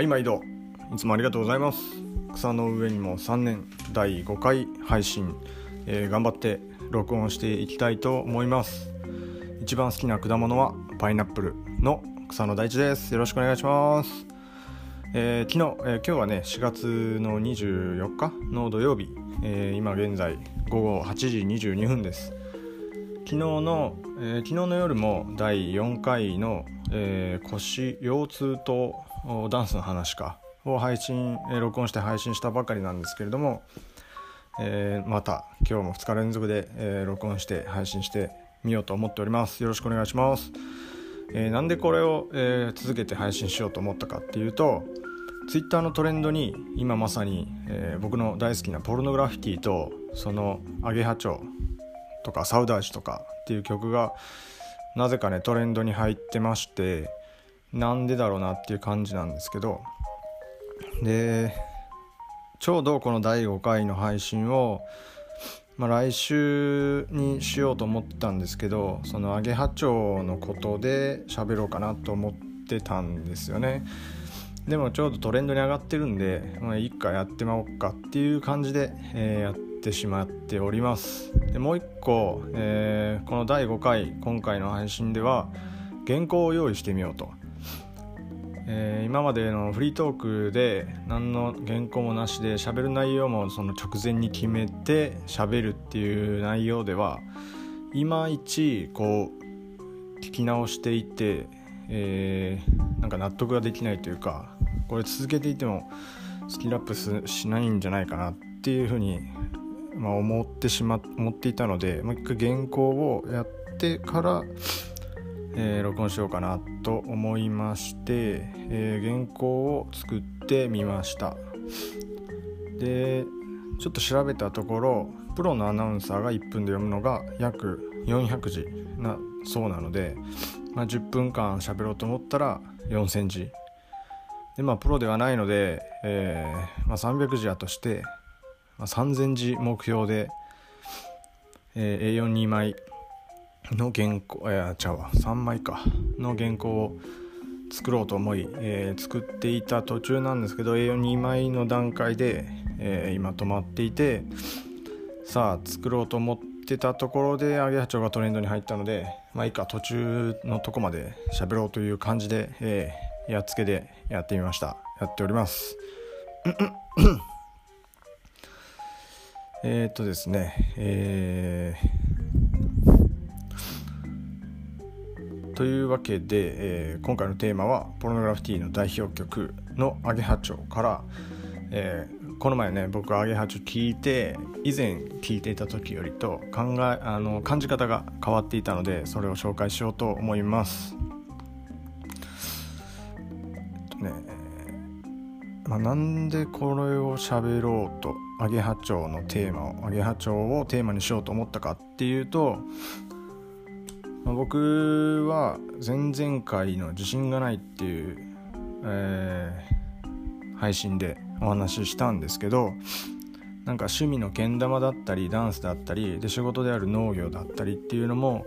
はい毎度。いつもありがとうございます。草の上にも3年第5回配信、えー、頑張って録音していきたいと思います。一番好きな果物はパイナップルの草野大地です。よろしくお願いします。えー、昨日、えー、今日はね4月の24日の土曜日、えー、今現在午後8時22分です。昨日の、えー、昨日の夜も第4回の、えー、腰腰痛とダンスの話か。を配信、録音して配信したばかりなんですけれども、えー、また今日も2日連続で、え、録音して配信してみようと思っております。よろしくお願いします、え、なんでこれを、え、続けて配信しようと思ったかっていうと Twitter のトレンドに今まさに、え、僕の大好きなポルノグラフィティとそのアゲハチョウとかサウダージとかっていう曲がなぜかねトレンドに入ってましてなんでだろうなっていう感じなんですけどでちょうどこの第5回の配信を、まあ、来週にしようと思ったんですけどそのアゲハチョウのことで喋ろうかなと思ってたんですよね。でもちょうどトレンドに上がってるんで、まあ、いいかやってまおうかっていう感じで、えー、やっててしまっております。でもう一個、えー、この第5回今回の配信では原稿を用意してみようと。えー、今までのフリートークで何の原稿もなしで喋る内容もその直前に決めて喋るっていう内容ではいまいちこう聞き直していて、えー、なんか納得ができないというかこれ続けていてもスキルアップしないんじゃないかなっていうふうに、まあ、思ってしま思っていたのでもう一回原稿をやってからえー、録音しようかなと思いまして、えー、原稿を作ってみました。でちょっと調べたところプロのアナウンサーが1分で読むのが約400字なそうなので、まあ、10分間喋ろうと思ったら4000字。でまあプロではないので、えーまあ、300字やとして、ま、3000字目標で、えー、A42 枚の原稿いやちゃうわ。3枚か。の原稿を作ろうと思い、えー、作っていた途中なんですけど A42 枚の段階で、えー、今止まっていてさあ作ろうと思ってたところでアゲハチョウがトレンドに入ったのでまあいいか途中のとこまで喋ろうという感じで、えー、やっつけでやってみました。やっております。えっとですねえーというわけで、えー、今回のテーマはポルノグラフィティの代表曲の「アゲハチョウ」から、えー、この前ね僕アゲハチョウ聞いて以前聞いていた時よりと考えあの感じ方が変わっていたのでそれを紹介しようと思います。まあ、なんでこれを喋ろうとアゲハチョウのテーマをアゲハチョウをテーマにしようと思ったかっていうとまあ、僕は前々回の自信がないっていう、えー、配信でお話ししたんですけどなんか趣味のけん玉だったりダンスだったりで仕事である農業だったりっていうのも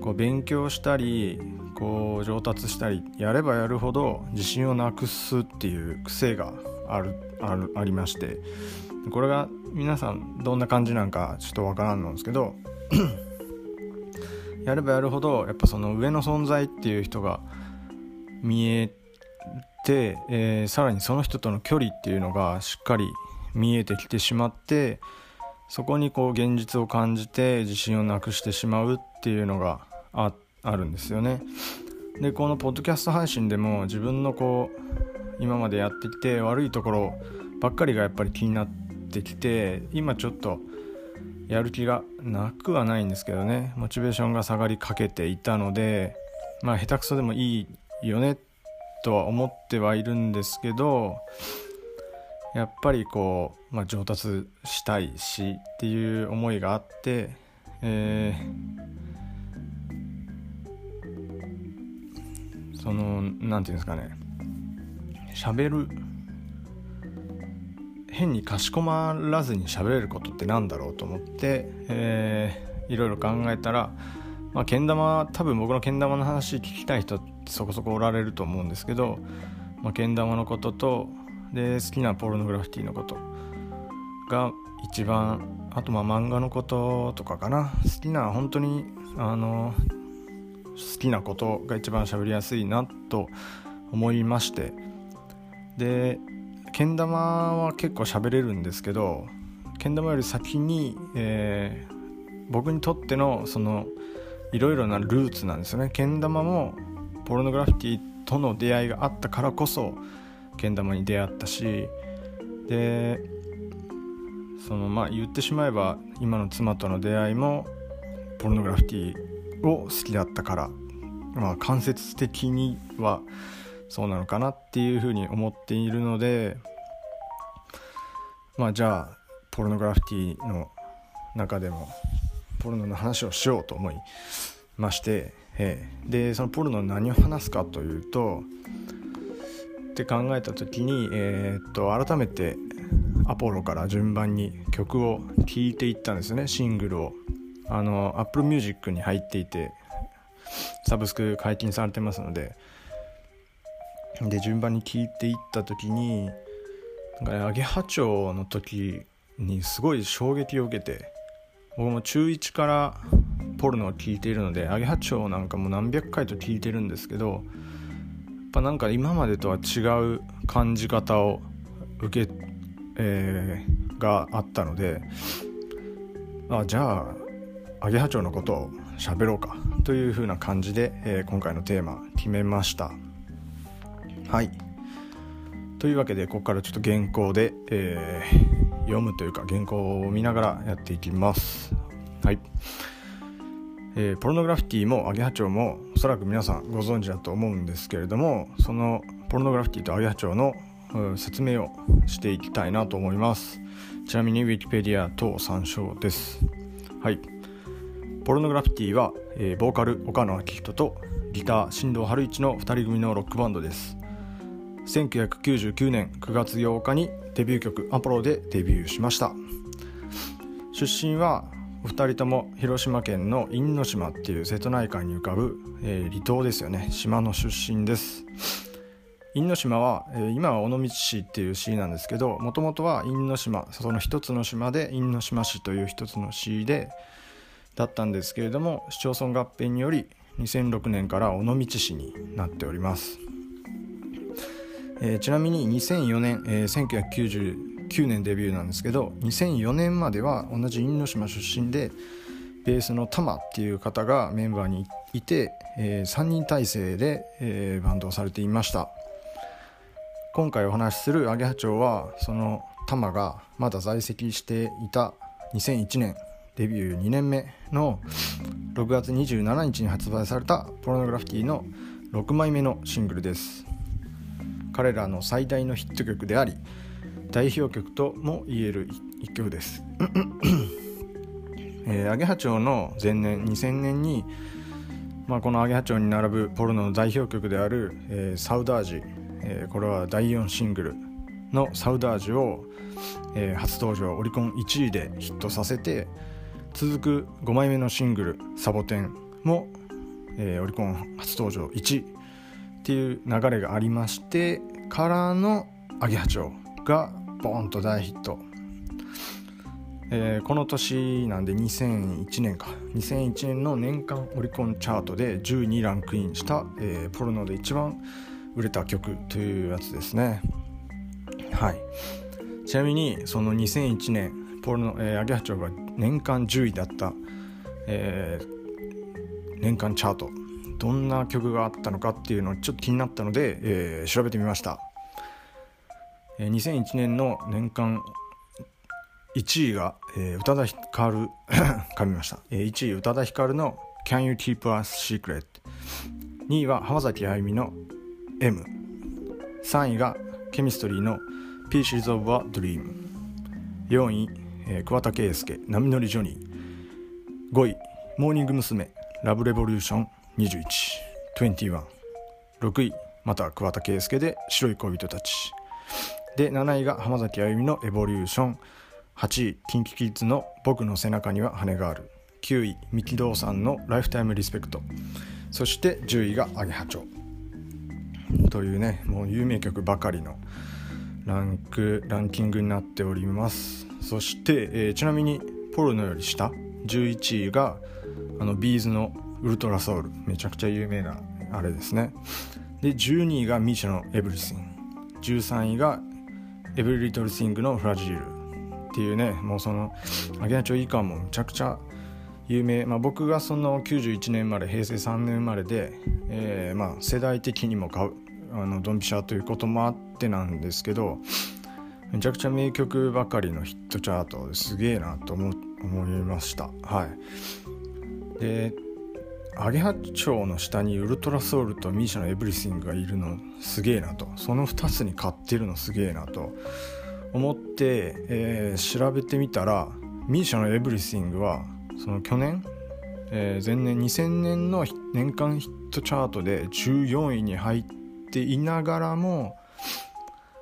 こう勉強したりこう上達したりやればやるほど自信をなくすっていう癖があるありましてこれが皆さんどんな感じなんかちょっとわからんのですけど やればやるほどやっぱその上の存在っていう人が見えて、えー、さらにその人との距離っていうのがしっかり見えてきてしまってそこにこう現実を感じて自信をなくしてしまうっていうのがあってあるんですよね。でこのポッドキャスト配信でも自分のこう今までやってきて悪いところばっかりがやっぱり気になってきて今ちょっとやる気がなくはないんですけどねモチベーションが下がりかけていたのでまあ下手くそでもいいよねとは思ってはいるんですけどやっぱりこう、まあ、上達したいしっていう思いがあって、えー、その何て言うんですかね。喋る。変にかしこまらずに喋れることってなんだろうと思って、えー、いろいろ考えたら、まあ、けん玉多分僕のけん玉の話聞きたい人そこそこおられると思うんですけどまあ、けん玉のこととで好きなポルノグラフィティのこと。が一番あとまあ漫画のこととかかな。好きな本当にあの好きなことが一番喋りやすいなと思いまして。でけん玉は結構喋れるんですけどけん玉より先に、えー、僕にとってのそのいろいろなルーツなんですよね。けん玉もポルノグラフィティとの出会いがあったからこそけん玉に出会ったしでそのまあ言ってしまえば今の妻との出会いもポルノグラフィティを好きだったからまあ間接的にはそうなのかなっていうふうに思っているのでまあじゃあポルノグラフィティの中でもポルノの話をしようと思いまして、えー、でそのポルノ何を話すかというとって考えた時に、えー、っと改めてアポロから順番に曲を聴いていったんですね。シングルを。あの Apple Music に入っていてサブスク解禁されてますのでで順番に聴いていった時になんかアゲハチョウの時にすごい衝撃を受けて僕も中1からポルノを聴いているのでアゲハチョウなんかも何百回と聴いてるんですけどやっぱなんか今までとは違う感じ方を受け、えー、があったのであじゃあアゲハチョウのことを喋ろうかというふうな感じで、えー、今回のテーマ決めました。はい。というわけでここからちょっと原稿で、えー、読むというか原稿を見ながらやっていきます。はい、えー、ポルノグラフィティもアゲハチョウもおそらく皆さんご存知だと思うんですけれどもそのポルノグラフィティとアゲハチョウの、説明をしていきたいなと思います。ちなみに Wikipedia 等参照です。はい。ポルノグラフィティは、えー、ボーカル岡野明人とギター新藤春一の2人組のロックバンドです。1999年9月8日にデビュー曲「アポロ」でデビューしました。出身はお二人とも広島県の因島っていう瀬戸内海に浮かぶ、えー、離島ですよね。島の出身です。因島は、えー、今は尾道市っていう市なんですけどもともとは因島その一つの島で因島市という一つの市でだったんですけれども市町村合併により2006年から尾道市になっております、えー、ちなみに2004年、えー、1999年デビューなんですけど2004年までは同じ因島出身でベースのタマっていう方がメンバーにいて、えー、3人体制で、えー、バンドをされていました。今回お話しするアゲハチョウはそのタマがまだ在籍していた2001年。デビュー2年目の6月27日に発売されたポロノグラフィティの6枚目のシングルです。彼らの最大のヒット曲であり代表曲とも言える一曲です。えー、アゲハチョウの前年2000年に、まあ、このアゲハチョウに並ぶポルノの代表曲である、えー、サウダージ、えー、これは第4シングルのサウダージを、えー、初登場オリコン1位でヒットさせて続く5枚目のシングル「サボテンも」えー、オリコン初登場1位っていう流れがありましてからの「アゲハチョウ」がボーンと大ヒット、えー、この年なんで2001年か。2001年の年間オリコンチャートで10位にランクインした、えー、ポルノで一番売れた曲というやつですね。はい。ちなみにその2001年ポールノ、えー、アゲハチョウが年間10位だった、えー、年間チャート。どんな曲があったのかっていうのをちょっと気になったので、えー、調べてみました、えー、2001年の年間1位が、えー、宇多田ヒカル 噛みました、えー、1位宇多田ヒカルの「Can You Keep Us Secret」2位は浜崎あゆみの「M」3位がケミストリーの「Pieces of a Dream」4位えー、桑田佳祐波乗りジョニー。5位モーニング娘。ラブレボリューション2121 6位また桑田佳祐で白い恋人たち。で7位が浜崎あゆみのエボリューション。8位 KinKiKids の僕の背中には羽がある。9位三木道さんのライフタイムリスペクト。そして10位がアゲハチョ。ウというねもう有名曲ばかりのランクランキングになっております。そして、えー、ちなみにポルノより下11位があのビーズのウルトラソウル。めちゃくちゃ有名なあれですね。で12位が MISIA の Everything。13位が Every Little Thing の fragile。っていうねもうそのアゲハ蝶以下も。むちゃくちゃ有名、まあ、僕がその91年生まれ平成3年生まれで、えー、まあ世代的にもあのドンピシャということもあってなんですけどめちゃくちゃ名曲ばかりのヒットチャートですげえなと思思いました。はい。でアゲハチョウの下にウルトラソウルとミーシャのエブリシングがいるのすげえなと。その2つに買ってるのすげえなと。思って、えー、調べてみたらミーシャのエブリシングはその去年、えー、前年2000年の年間ヒットチャートで14位に入っていながらも、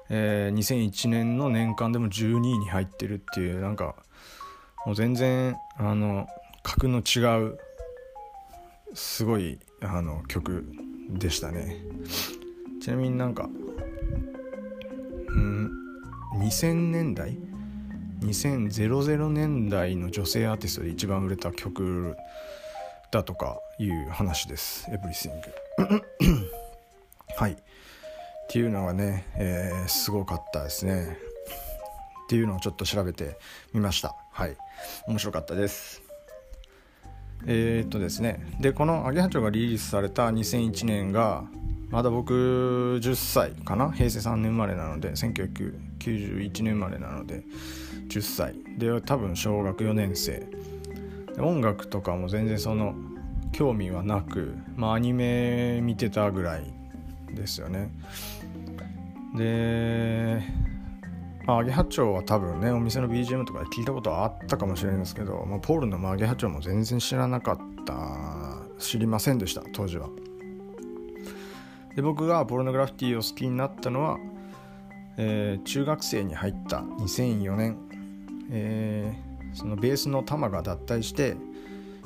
えー、2001年の年間でも12位に入ってるっていうなんかもう全然あの格の違うすごいあの曲でしたね。ちなみになんかうん2000年代2000年代の女性アーティストで一番売れた曲だとかいう話です「エブリシング」はい。っていうのがね、えー、すごかったですね。っていうのをちょっと調べてみました。はい。面白かったです。えー、っとですね。でこの「アゲハチョウ」がリリースされた2001年がまだ僕10歳かな？平成3年生まれなので1991年生まれなので10歳で多分小学4年生。音楽とかも全然その興味はなくまあアニメ見てたぐらいですよね。でまあ、アゲハチョウは多分ねお店の BGM とかで聞いたことはあったかもしれないんですけど、まあ、ポールのアゲハチョウも全然知らなかった。知りませんでした当時は。で僕がポルノグラフィティを好きになったのは、えー、中学生に入った2004年、えー、そのベースの玉が脱退して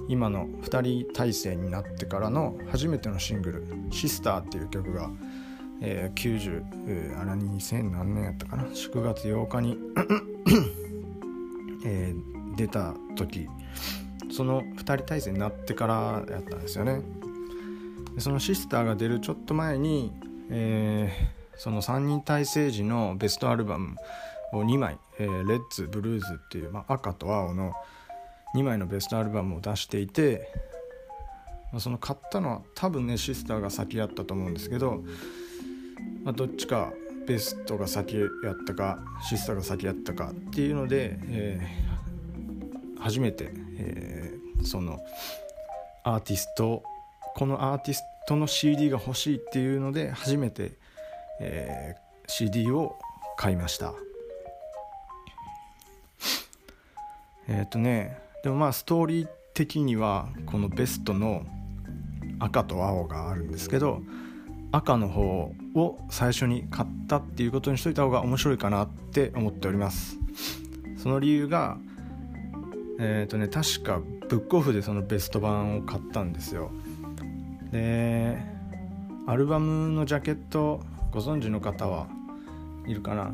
今の2人体制になってからの初めてのシングル「シスターっていう曲がえー、90、あれ2000何年やったかな？祝月8日にえー、出た時その2人体制になってからやったんですよね。そのシスターが出るちょっと前に、えー、その3人体制時のベストアルバムを2枚「えー、レッツ・ブルーズ」っていう、まあ、赤と青の2枚のベストアルバムを出していて、まあ、その買ったのは多分ねシスターが先やったと思うんですけどまあ、どっちかベストが先やったかシスターが先やったかっていうので、えー、初めて、えー、そのアーティストこのアーティストの CD が欲しいっていうので初めて、えー、CD を買いました。えっ、とねでもまあストーリー的にはこのベストの赤と青があるんですけど赤の方を最初に買ったっていうことにしといた方が面白いかなって思っております。その理由がえっ、ー、とね確かブックオフでそのベスト版を買ったんですよ。でアルバムのジャケットご存知の方はいるかな？あ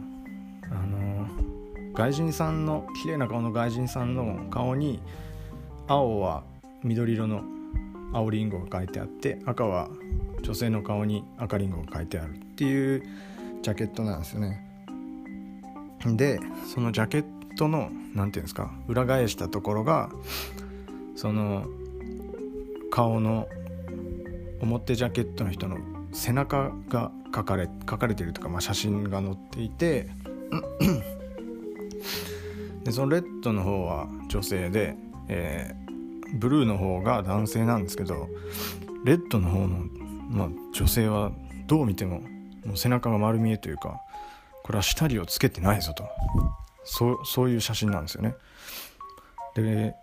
の外人さんの綺麗な顔の外人さんの顔に青は緑色の青りんごが書いてあって赤は女性の顔に赤りんごが書いてあるっていうジャケットなんですよね。でそのジャケットの何て言うんですか裏返したところがその顔の表ジャケットの人の背中が描かれ描かれてるとか、まあ、写真が載っていてでそのレッドの方は女性で、えー、ブルーの方が男性なんですけどレッドの方のまあ、女性はどう見てももう背中が丸見えというかこれは下着をつけてないぞと。そうそういう写真なんですよね。で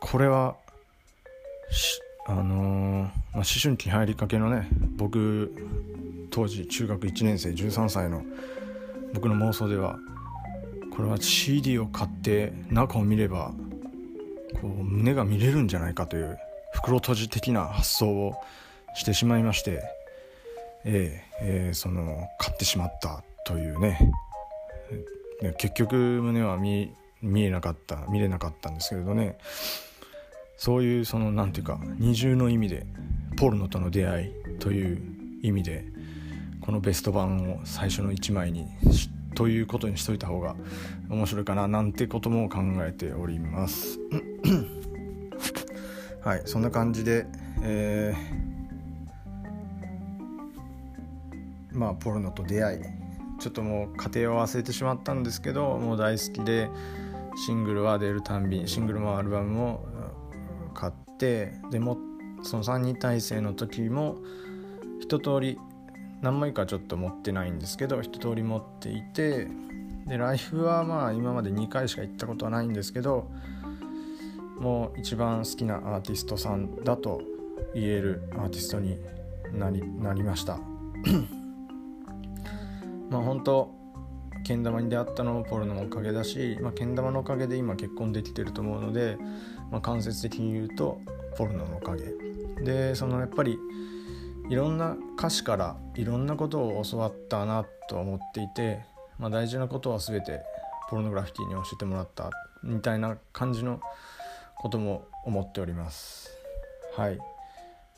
これはあのー、まあ、思春期入りかけのね僕当時中学1年生13歳の僕の妄想ではこれは CD を買って中を見ればこう胸が見れるんじゃないかという袋閉じ的な発想をしてしまいましてえーえー、その買ってしまったというね。結局胸は見えなかった見れなかったんですけれどね。そういうその何て言うか二重の意味でポルノとの出会いという意味でこのベスト版を最初の1枚にということにしといた方が面白いかななんてことも考えております。はいそんな感じでえー、まあポルノと出会い。ちょっともう家庭を忘れてしまったんですけどもう大好きでシングルは出るたんびシングルもアルバムも買ってでもその3人体制の時も一通り何枚かちょっと持ってないんですけど一通り持っていてでライフはまあ今まで2回しか行ったことはないんですけどもう一番好きなアーティストさんだと言えるアーティストになりなりました。まあ本当けん玉に出会ったのもポルノのおかげだし、まあ、けん玉のおかげで今結婚できてると思うので、まあ、間接的に言うとポルノのおかげ。でそのやっぱりいろんな歌詞からいろんなことを教わったなと思っていて、まあ、大事なことは全てポルノグラフィティに教えてもらったみたいな感じのことも思っております。はい。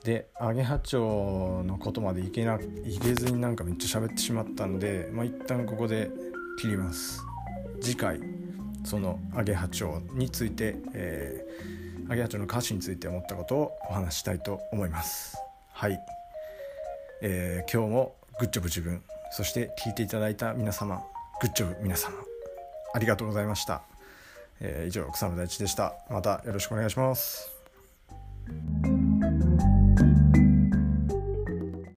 でアゲハチョウのことまでいけないけずになんかめっちゃ喋ってしまったんでまあ一旦ここで切ります。次回そのアゲハチョウについて、えー、アゲハチョウの歌詞について思ったことをお話したいと思います。はい。えー、今日もグッジョブ自分そして聞いていただいた皆様グッジョブ皆様ありがとうございました、えー、以上草野大地でした。またよろしくお願いします。